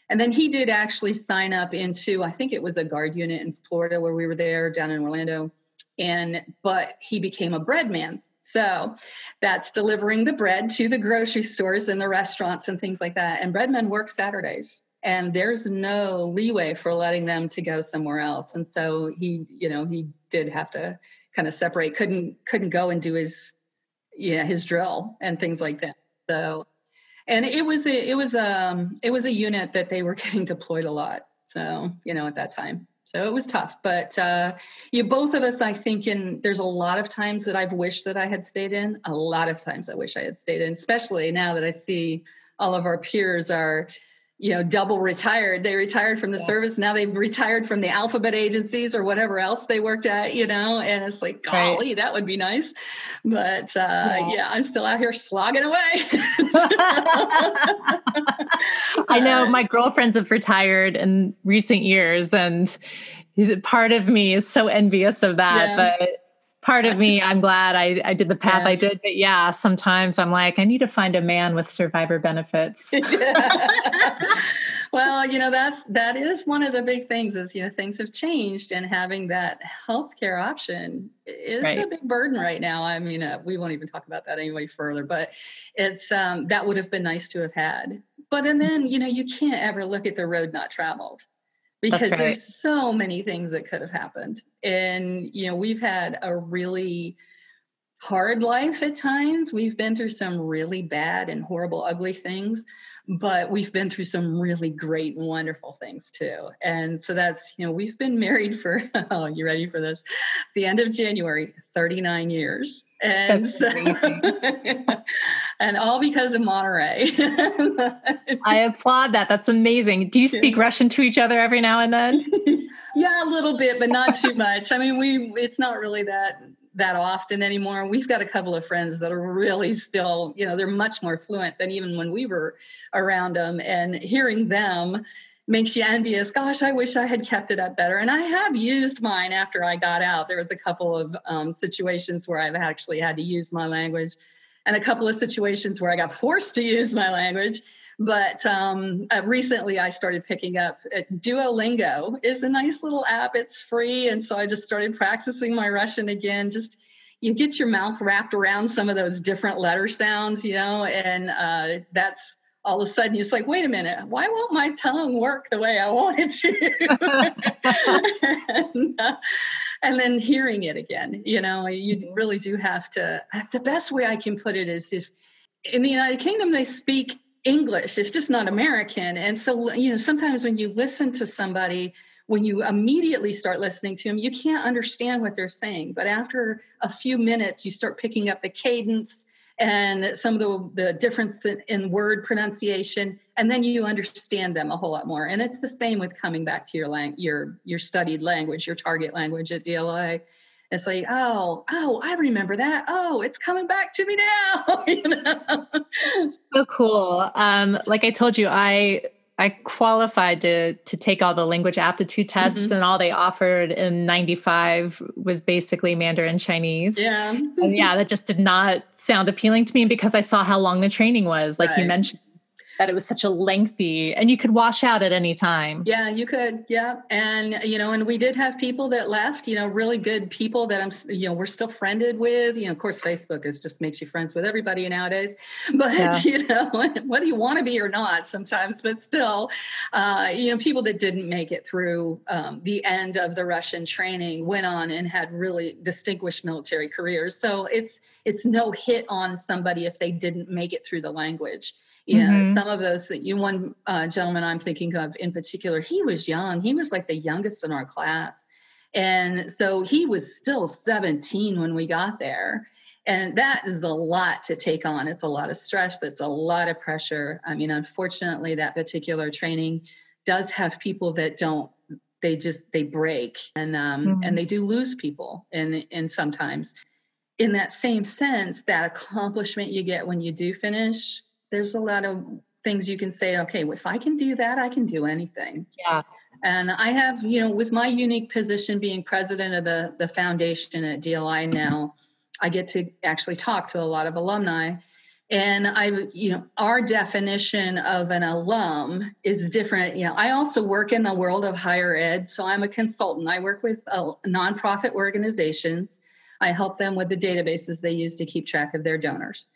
And then he did actually sign up into, I think it was a guard unit in Florida where we were there down in Orlando. And, but he became a bread man. So that's delivering the bread to the grocery stores and the restaurants and things like that. And breadmen work Saturdays and there's no leeway for letting them to go somewhere else. And so he, you know, he did have to kind of separate couldn't couldn't go and do his yeah his drill and things like that. So and it was a, it was um it was a unit that they were getting deployed a lot. So you know at that time. So it was tough but uh you both of us i think in there's a lot of times that i've wished that i had stayed in a lot of times i wish i had stayed in especially now that i see all of our peers are you know double retired they retired from the yeah. service now they've retired from the alphabet agencies or whatever else they worked at you know and it's like golly right. that would be nice but uh, yeah. yeah. i'm still out here slogging away i know my girlfriends have retired in recent years and part of me is so envious of that yeah. but part of me i'm glad i, I did the path yeah. i did but yeah sometimes i'm like i need to find a man with survivor benefits. Well you know that's that is one of the big things is you know things have changed and having that healthcare option is right. a big burden right now. I mean uh, we won't even talk about that anyway further but it's um, that would have been nice to have had. But and then you know you can't ever look at the road not traveled because right. there's so many things that could have happened. And you know we've had a really hard life at times. We've been through some really bad and horrible ugly things but we've been through some really great and wonderful things too. And so that's you know we've been married for oh you ready for this? The end of january 39 years and so, and all because of monterey. I applaud that. That's amazing. Do you speak russian to each other every now and then? Yeah a little bit but not too much. I mean we it's not really that that often anymore. We've got a couple of friends that are really still, you know, they're much more fluent than even when we were around them. And hearing them makes you envious. Gosh, I wish I had kept it up better. And I have used mine after I got out. There was a couple of um, situations where I've actually had to use my language, and a couple of situations where I got forced to use my language. But um, uh, recently, I started picking up uh, Duolingo. is a nice little app. It's free, and so I just started practicing my Russian again. Just you get your mouth wrapped around some of those different letter sounds, you know, and uh, that's all of a sudden it's like, wait a minute, why won't my tongue work the way I want it to? and, uh, and, then hearing it again, you know, you really do have to. The best way I can put it is if in the United Kingdom they speak English. It's just not American. And so, you know, sometimes when you listen to somebody, when you immediately start listening to them, you can't understand what they're saying. But after a few minutes, you start picking up the cadence and some of the, the difference in, in word pronunciation, and then you understand them a whole lot more. And it's the same with coming back to your lang- your your studied language, your target language at DLI it's like, oh, oh, I remember that. Oh, it's coming back to me now. you know? So cool. Um, like I told you, I I qualified to to take all the language aptitude tests, mm-hmm. and all they offered in '95 was basically Mandarin Chinese. Yeah, and yeah, that just did not sound appealing to me because I saw how long the training was, like right. you mentioned that it was such a lengthy and you could wash out at any time. Yeah, you could. Yeah. And, you know, and we did have people that left, you know, really good people that I'm, you know, we're still friended with. You know, of course, Facebook is just makes you friends with everybody nowadays. But, yeah. you know, whether you want to be or not sometimes, but still, uh, you know, people that didn't make it through um, the end of the Russian training went on and had really distinguished military careers. So it's, it's no hit on somebody if they didn't make it through the language you know mm-hmm. some of those you one uh, gentleman i'm thinking of in particular he was young. He was like the youngest in our class. And so he was still 17 when we got there. And that is a lot to take on. It's a lot of stress. That's a lot of pressure. I mean unfortunately that particular training does have people that don't they just they break. And um, mm-hmm. and they do lose people and and sometimes. In that same sense that accomplishment you get when you do finish there's a lot of things you can say okay if i can do that i can do anything. Yeah. And i have you know with my unique position being president of the the foundation at dli now i get to actually talk to a lot of alumni. And i you know our definition of an alum is different. You know i also work in the world of higher ed so i'm a consultant. I work with uh, nonprofit organizations. I help them with the databases they use to keep track of their donors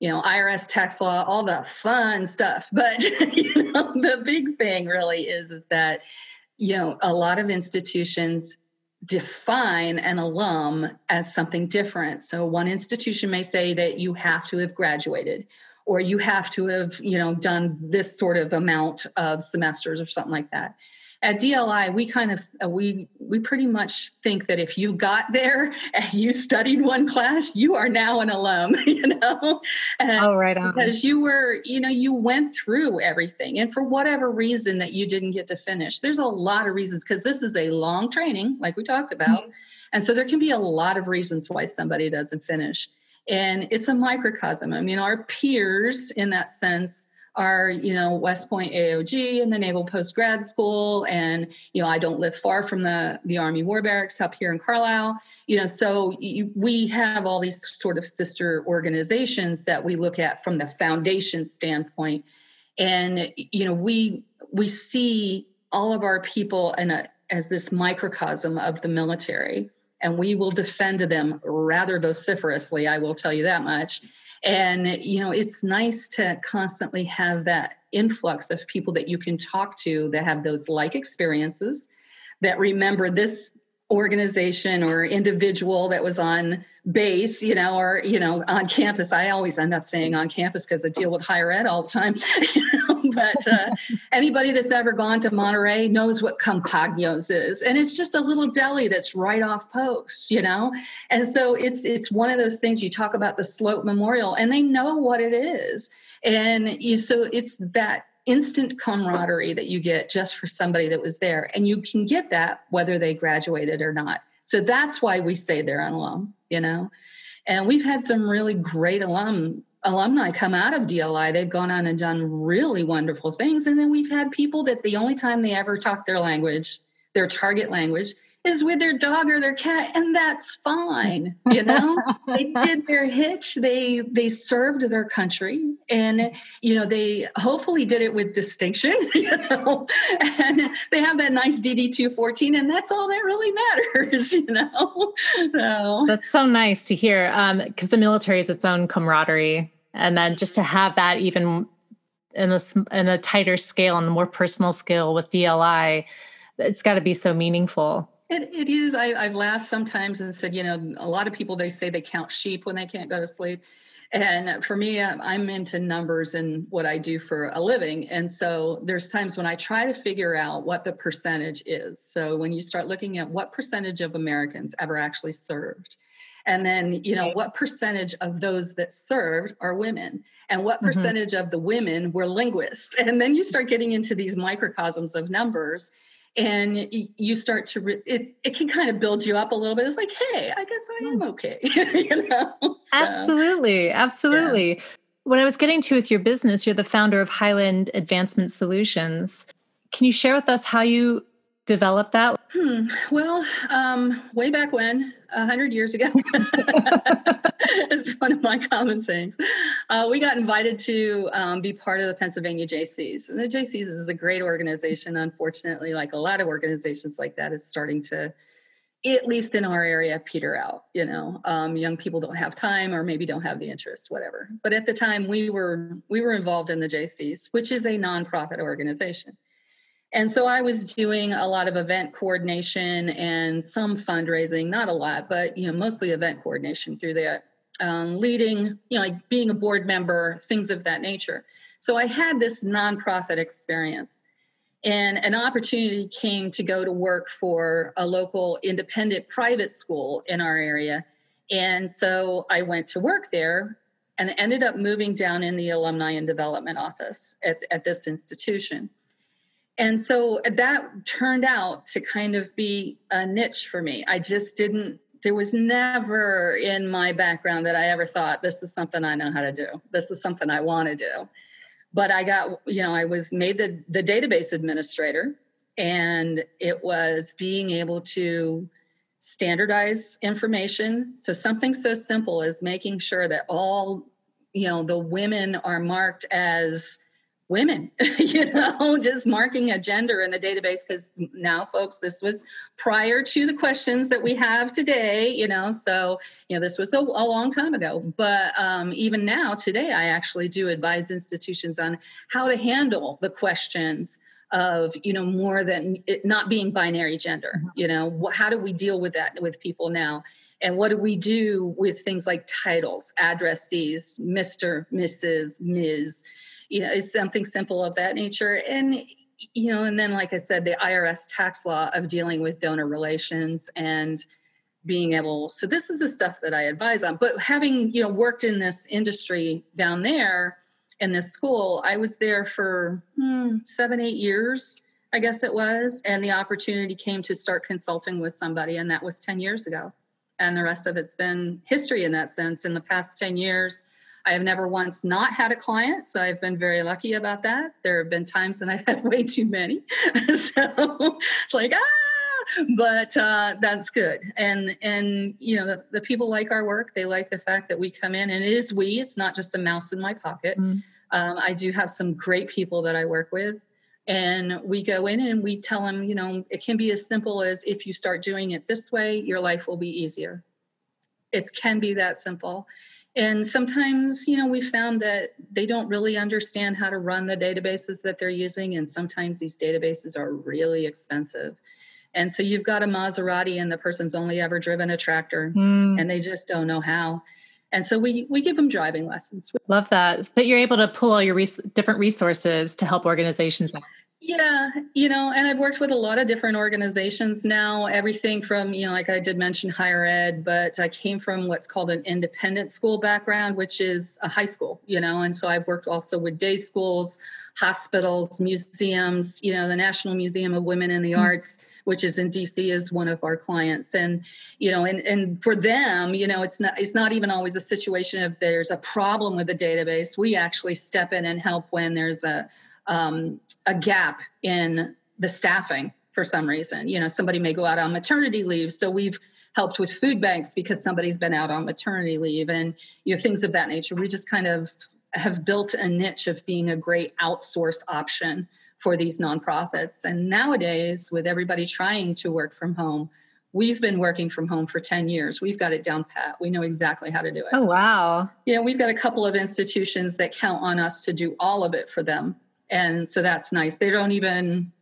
you know, IRS tax law, all the fun stuff. But you know, the big thing really is is that you know a lot of institutions define an alum as something different. So one institution may say that you have to have graduated or you have to have, you know, done this sort of amount of semesters or something like that. At DLI, we kind of uh, we we pretty much think that if you got there and you studied one class, you are now an alum. You know, and oh right on. because you were you know you went through everything, and for whatever reason that you didn't get to finish, there's a lot of reasons because this is a long training, like we talked about, mm-hmm. and so there can be a lot of reasons why somebody doesn't finish, and it's a microcosm. I mean, our peers in that sense are you know west point aog and the naval post grad school. And you know i don't live far from the the army war barracks up here in carlisle. You know so you, we have all these sort of sister organizations that we look at from the foundation standpoint. And you know we we see all of our people in a as this microcosm of the military. And we will defend them rather vociferously i will tell you that much and, you know, it's nice to constantly have that influx of people that you can talk to that have those like experiences, that remember this organization or individual that was on base, you know, or, you know, on campus. I always end up saying on campus because I deal with higher ed all the time. but uh, anybody that's ever gone to Monterey knows what Compagno's is. And it's just a little deli that's right off post, you know? And so it's it's one of those things you talk about the Sloat Memorial and they know what it is. And you, so it's that instant camaraderie that you get just for somebody that was there. And you can get that whether they graduated or not. So that's why we say they're an alum, you know? And we've had some really great alum alumni come out of DLI. They've gone on and done really wonderful things. And then we've had people that the only time they ever talk their language, their target language, is with their dog or their cat and that's fine you know? They did their hitch they they served their country and you know they hopefully did it with distinction you know? And they have that nice dd 214 and that's all that really matters you know? So. That's so nice to hear um because the military is its own camaraderie and then just to have that even in a in a tighter scale and a more personal scale with DLI it's got to be so meaningful it, it is. I, have laughed sometimes and said, you know, a lot of people they say they count sheep when they can't go to sleep, and for me, I'm into numbers and what I do for a living, and so there's times when I try to figure out what the percentage is. So when you start looking at what percentage of Americans ever actually served, and then you know what percentage of those that served are women and what mm-hmm. percentage mm-hmm. of the women were linguists and then you start getting into these microcosms of numbers and you start to re- it it can kind of build you up a little bit it's like hey i guess i am hmm. okay you know so, absolutely absolutely yeah. what i was getting to with your business you're the founder of highland advancement solutions can you share with us how you developed that hmm. well um, way back when a hundred years ago. it's one of my common sayings. Uh, we got invited to um, be part of the Pennsylvania Jaycees, And the Jaycees is a great organization. Unfortunately, like a lot of organizations like that, it's starting to, at least in our area, peter out. You know, um, young people don't have time or maybe don't have the interest, whatever. But at the time, we were we were involved in the Jaycees, which is a nonprofit organization. And so I was doing a lot of event coordination and some fundraising, not a lot, but you know, mostly event coordination through that, um, leading, you know, like being a board member, things of that nature. So I had this nonprofit experience. And an opportunity came to go to work for a local independent private school in our area. And so I went to work there and ended up moving down in the alumni and development office at, at this institution. And so that turned out to kind of be a niche for me. I just didn't, there was never in my background that I ever thought, this is something I know how to do. This is something I want to do. But I got, you know, I was made the, the database administrator, and it was being able to standardize information. So something so simple as making sure that all, you know, the women are marked as women, you know, just marking a gender in the database because now, folks, this was prior to the questions that we have today, you know, so, you know, this was a, a long time ago. But um, even now, today, I actually do advise institutions on how to handle the questions of you know more than it not being binary gender mm-hmm. you know how do we deal with that with people now and what do we do with things like titles addressees mr mrs ms you know, it's something simple of that nature. And you know, and then, like I said, the IRS tax law of dealing with donor relations and being able so this is the stuff that i advise on. But having you know worked in this industry down there in this school i was there for hmm, seven eight years i guess it was. And the opportunity came to start consulting with somebody and that was 10 years ago. And the rest of it's been history in that sense. In the past 10 years I have never once not had a client, so I've been very lucky about that. There have been times when I've had way too many. so it's like, ah, but uh, that's good. And and you know the, the, people like our work. They like the fact that we come in and it is we. It's not just a mouse in my pocket. Mm. Um, I do have some great people that I work with. And we go in and we tell them, you know, it can be as simple as if you start doing it this way, your life will be easier. It can be that simple and sometimes, you know, we found that they don't really understand how to run the databases that they're using. And sometimes these databases are really expensive. And so you've got a Maserati and the person's only ever driven a tractor mm. and they just don't know how. And so we, we give them driving lessons. Love that. But you're able to pull all your res- different resources to help organizations. Yeah, you know, and I've worked with a lot of different organizations now, everything from, you know, like I did mention higher ed, but I came from what's called an independent school background, which is a high school, you know, and so I've worked also with day schools, hospitals, museums, you know, the National Museum of Women in the mm-hmm. Arts which is in DC is one of our clients and you know and and for them you know it's not it's not even always a situation if there's a problem with the database we actually step in and help when there's a um, a gap in the staffing for some reason. You know, somebody may go out on maternity leave, so we've helped with food banks because somebody's been out on maternity leave, and you know things of that nature. We just kind of have built a niche of being a great outsource option for these nonprofits. And nowadays, with everybody trying to work from home, we've been working from home for 10 years. We've got it down pat. We know exactly how to do it. Oh, wow. Yeah, we've got a couple of institutions that count on us to do all of it for them and so that's nice. They don't even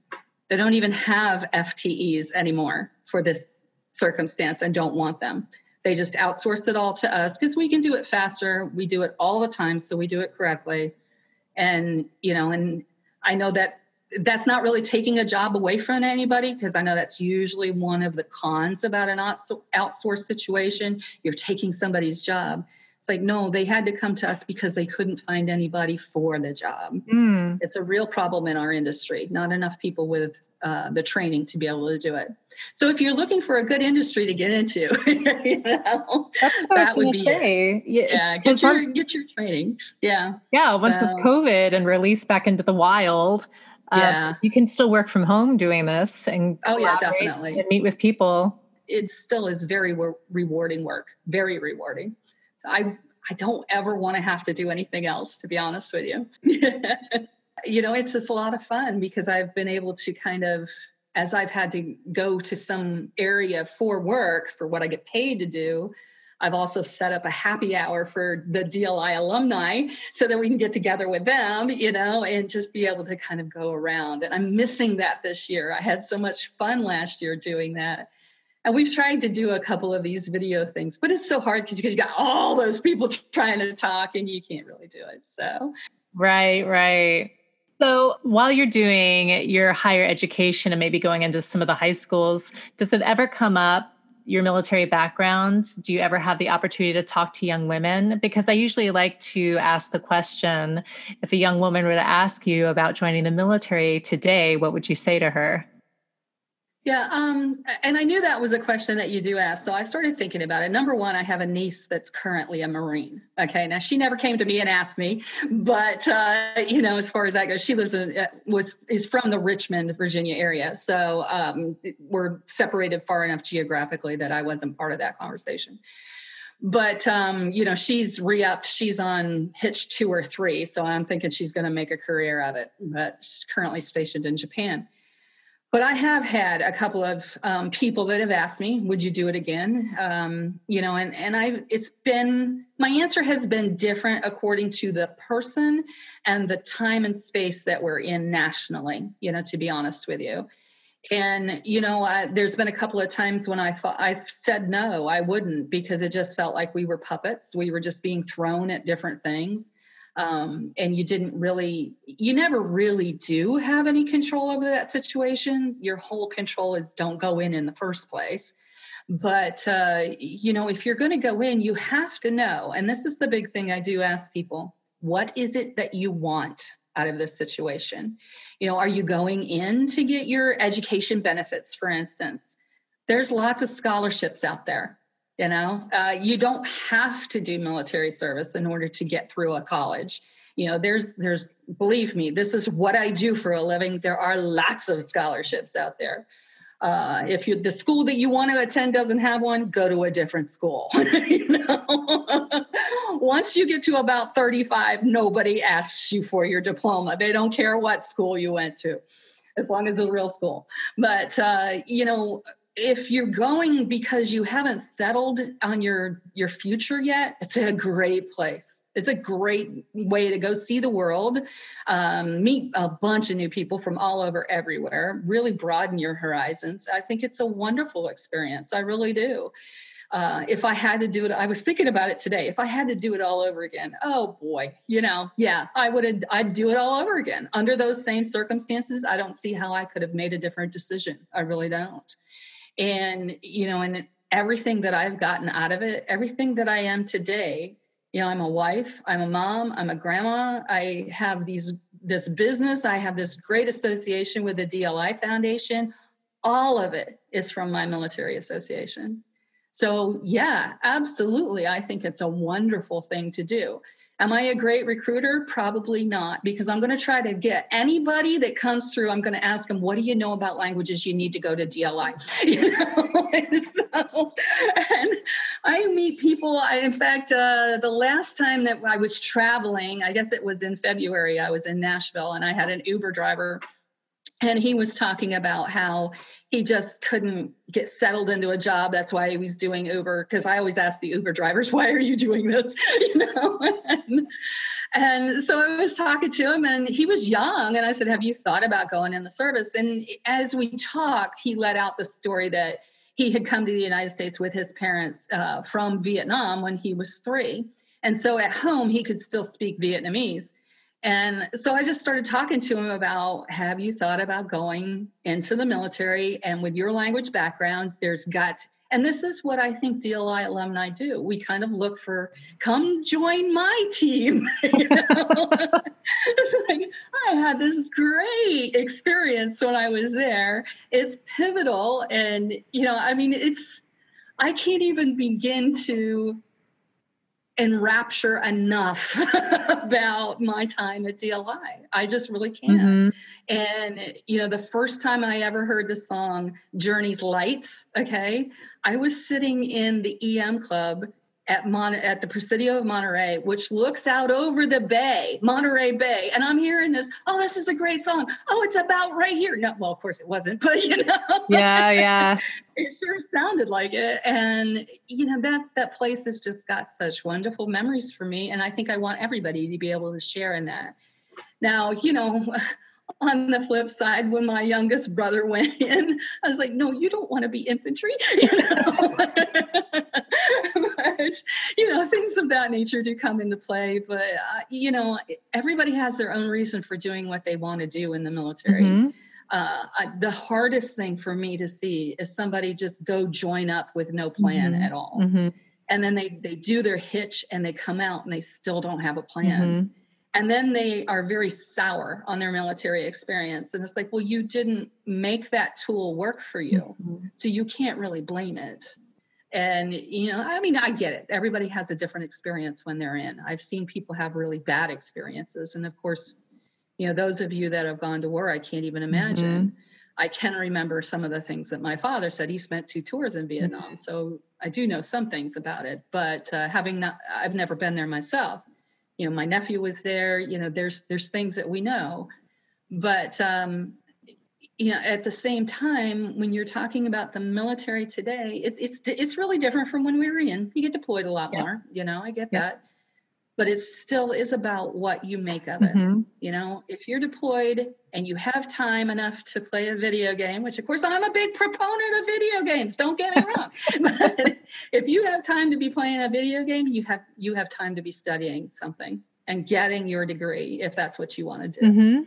they don't even have ftes anymore for this circumstance and don't want them. They just outsource it all to us because we can do it faster. We do it all the time so we do it correctly. And you know and i know that that's not really taking a job away from anybody because i know that's usually one of the cons about an outsourced situation. You're taking somebody's job it's like, no, they had to come to us because they couldn't find anybody for the job. Mm. It's a real problem in our industry. Not enough people with uh, the training to be able to do it. So if you're looking for a good industry to get into, you know, that would be say. It. Yeah, get your, get your training. Yeah. Yeah. Once so, this COVID and release back into the wild, uh, yeah. you can still work from home doing this and oh yeah, definitely and meet with people. It still is very re- rewarding work. Very rewarding. I I don't ever want to have to do anything else, to be honest with you. you know, it's just a lot of fun because I've been able to kind of, as I've had to go to some area for work for what I get paid to do, I've also set up a happy hour for the DLI alumni so that we can get together with them, you know, and just be able to kind of go around. And I'm missing that this year. I had so much fun last year doing that. And we've tried to do a couple of these video things, but it's so hard because you got all those people trying to talk and you can't really do it. So, right, right. So, while you're doing your higher education and maybe going into some of the high schools, does it ever come up your military background? Do you ever have the opportunity to talk to young women? Because I usually like to ask the question if a young woman were to ask you about joining the military today, what would you say to her? Yeah, um, and I knew that was a question that you do ask. So I started thinking about it. Number one, I have a niece that's currently a Marine. Okay, now she never came to me and asked me, but uh, you know, as far as that goes, she lives in uh, was is from the Richmond, Virginia area. So um, we're separated far enough geographically that I wasn't part of that conversation. But um, you know, she's re-upped. She's on hitch two or three, so I'm thinking she's going to make a career of it. But she's currently stationed in Japan but I have had a couple of um, people that have asked me, "Would you do it again?" Um, you know, and and I've it's been my answer has been different according to the person and the time and space that we're in nationally. You know, to be honest with you, and you know, I, there's been a couple of times when I thought I said no, I wouldn't because it just felt like we were puppets. We were just being thrown at different things. Um, and you didn't really you never really do have any control over that situation. Your whole control is don't go in in the first place. But uh, you know if you're going to go in you have to know and this is the big thing i do ask people what is it that you want out of this situation? You know are you going in to get your education benefits for instance? There's lots of scholarships out there you know? Uh, you don't have to do military service in order to get through a college. You know there's there's believe me this is what i do for a living. There are lots of scholarships out there. Uh, if you the school that you want to attend doesn't have one go to a different school you know? Once you get to about 35 nobody asks you for your diploma. They don't care what school you went to as long as it's a real school. But uh, you know if you're going because you haven't settled on your your future yet it's a great place it's a great way to go see the world um, meet a bunch of new people from all over everywhere really broaden your horizons i think it's a wonderful experience i really do uh, if I had to do it, I was thinking about it today. If I had to do it all over again, oh boy, you know, yeah, I would have, I'd do it all over again. Under those same circumstances, I don't see how I could have made a different decision. I really don't and you know and everything that i've gotten out of it everything that i am today you know i'm a wife i'm a mom i'm a grandma. I have these this business i have this great association with the dli foundation. All of it is from my military association. So yeah absolutely i think it's a wonderful thing to do Am I a great recruiter? Probably not, because I'm going to try to get anybody that comes through. I'm going to ask them, "What do you know about languages? You need to go to DLI." You know, and so, and I meet people. I, in fact, uh, the last time that I was traveling, I guess it was in February. I was in Nashville, and I had an Uber driver and he was talking about how he just couldn't get settled into a job. That's why he was doing uber because i always ask the uber drivers why are you doing this? You know? And, and so i was talking to him and he was young and i said have you thought about going in the service? And as we talked he let out the story that he had come to the united states with his parents uh, from vietnam when he was three. And so at home he could still speak vietnamese and so I just started talking to him about have you thought about going into the military? And with your language background, there's got, and this is what I think DLI alumni do. We kind of look for, come join my team. you know? like, I had this great experience when I was there. It's pivotal. And, you know, I mean, it's, I can't even begin to enrapture enough about my time at DLI. I just really can't. Mm-hmm. And, you know, the first time I ever heard the song Journey's Lights, okay, I was sitting in the EM club at Mon- at the Presidio of Monterey, which looks out over the bay, Monterey Bay, and I'm hearing this. Oh, this is a great song. Oh, it's about right here. No, well, of course it wasn't, but you know, yeah, yeah, it sure sounded like it. And you know that that place has just got such wonderful memories for me, and I think I want everybody to be able to share in that. Now, you know, on the flip side, when my youngest brother went in, I was like, no, you don't want to be infantry. You know? But, you know, things of that nature do come into play. But, uh, you know, everybody has their own reason for doing what they want to do in the military. Mm-hmm. Uh, I, the hardest thing for me to see is somebody just go join up with no plan mm-hmm. at all. Mm-hmm. And then they, they do their hitch and they come out and they still don't have a plan mm-hmm and then they are very sour on their military experience and it's like well you didn't make that tool work for you mm-hmm. so you can't really blame it and you know i mean i get it. Everybody has a different experience when they're in. I've seen people have really bad experiences. And of course you know those of you that have gone to war i can't even imagine. Mm-hmm. i can remember some of the things that my father said. He spent two tours in vietnam mm-hmm. so i do know some things about it. But uh, having not i've never been there myself. You know my nephew was there. You know there's there's things that we know. But um you know at the same time when you're talking about the military today it's it's it's really different from when we were in you get deployed a lot yeah. more you know i get yeah. that but it still is about what you make of it. Mm-hmm. You know, if you're deployed and you have time enough to play a video game, which of course I'm a big proponent of video games, don't get me wrong. but if you have time to be playing a video game, you have you have time to be studying something. and getting your degree if that's what you want to do. Mm-hmm.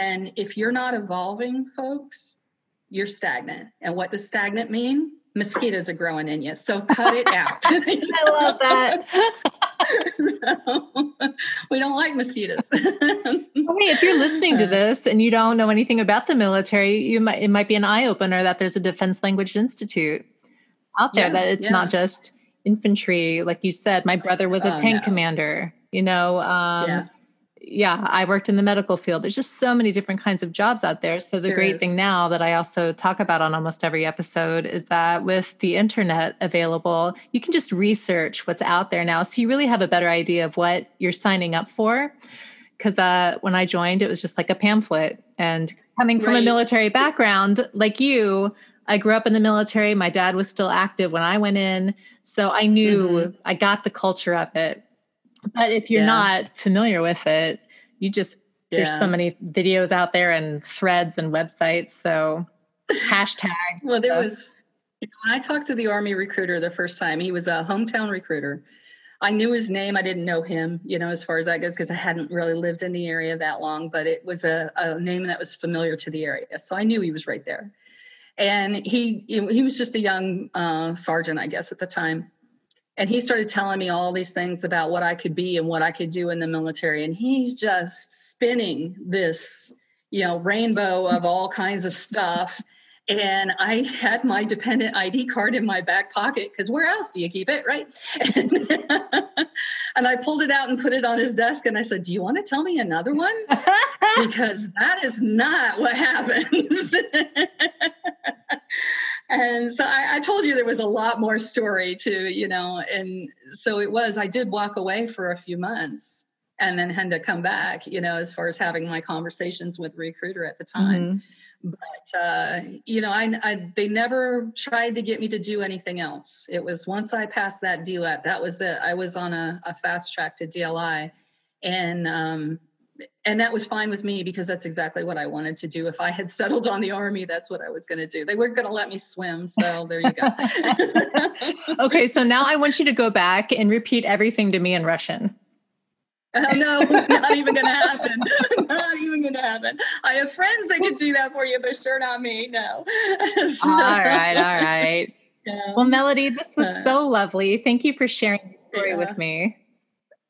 And if you're not evolving, folks, you're stagnant. And what does stagnant mean? Mosquitoes are growing in you. So cut it out. I love that. so, we don't like mosquitoes. hey, if you're listening to this and you don't know anything about the military, you might it might be an eye opener that there's a Defense Language Institute out there. Yeah, that it's yeah. not just infantry, like you said. My brother was a Oh, tank no. commander. You know, um, Yeah. Yeah. I worked in the medical field. There's just so many different kinds of jobs out there. So the great is. thing now that I also talk about on almost every episode is that with the internet available, you can just research what's out there now. So you really have a better idea of what you're signing up for because uh, when I joined, it was just like a pamphlet. And coming from a military background like you, I grew up in the military. My dad was still active when I went in. So I knew Mhm. I got the culture of it. But if you're Yeah. not familiar with it, you just, there's so many videos out there and threads and websites. So hashtag. Well, there stuff. was, when I talked to the Army recruiter the first time, he was a hometown recruiter. I knew his name. I didn't know him, you know, as far as that goes, because I hadn't really lived in the area that long, but it was a, a name that was familiar to the area. So I knew he was right there. And he, he was just a young uh, sergeant, I guess, at the time. And he started telling me all these things about what I could be and what I could do in the military. And he's just spinning this, you know, rainbow of all kinds of stuff. And I had my dependent ID card in my back pocket because where else do you keep it, right? and I pulled it out and put it on his desk. And I said, Do you want to tell me another one? because that is not what happens. And so I, I told you there was a lot more story to, you know, and so it was, I did walk away for a few months and then had to come back, you know, as far as having my conversations with the recruiter at the time. Mhm. But, uh, you know, I, I, they never tried to get me to do anything else. It was once I passed that DLAB, that was it. I was on a, a fast track to DLI. And, um, and that was fine with me because that's exactly what I wanted to do. If I had settled on the army, that's what I was going to do. They weren't going to let me swim, so there you go. okay, so now I want you to go back and repeat everything to me in Russian. Oh, no, not even going to happen. not even going to happen. I have friends that can do that for you, but sure not me. No. So, All right, all right. yeah. Well, Melody, this was Uh, so lovely. Thank you for sharing your story Yeah. with me.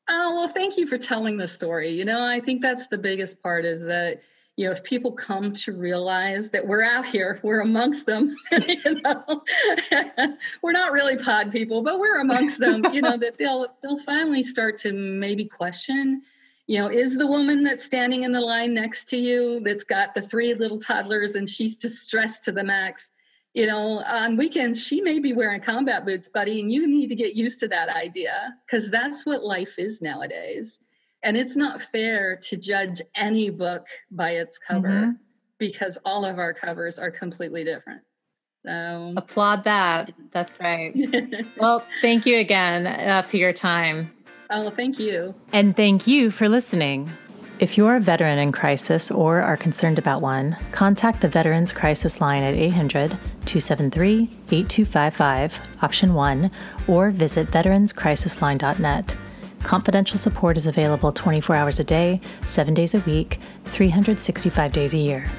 Oh, well, thank you for telling the story. You know, I think that's the biggest part is that, you know, if people come to realize that we're out here, we're amongst them, you know, we're not really pod people, but we're amongst them, you know, that they'll they'll finally start to maybe question, you know, is the woman that's standing in the line next to you that's got the three little toddlers and she's distressed to the max, you know, on weekends, she may be wearing combat boots, buddy, and you need to get used to that idea because that's what life is nowadays. And it's not fair to judge any book by its cover Mhm. because all of our covers are completely different. So, Applaud that. That's right. Well, thank you again uh, for your time. oh, thank you. And thank you for listening. If you're a veteran in crisis or are concerned about one, contact the Veterans Crisis Line at 800 273 8255, option 1, or visit veteranscrisisline.net. Confidential support is available 24 hours a day, 7 days a week, 365 days a year.